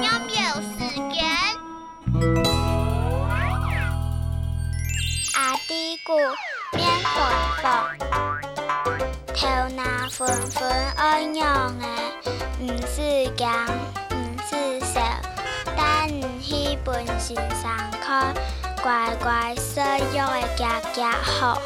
有没有时间？阿弟姑面粉粉，头脑粉粉爱娘的，唔是强，唔是瘦，但唔去本身上课，乖乖说要的家家好。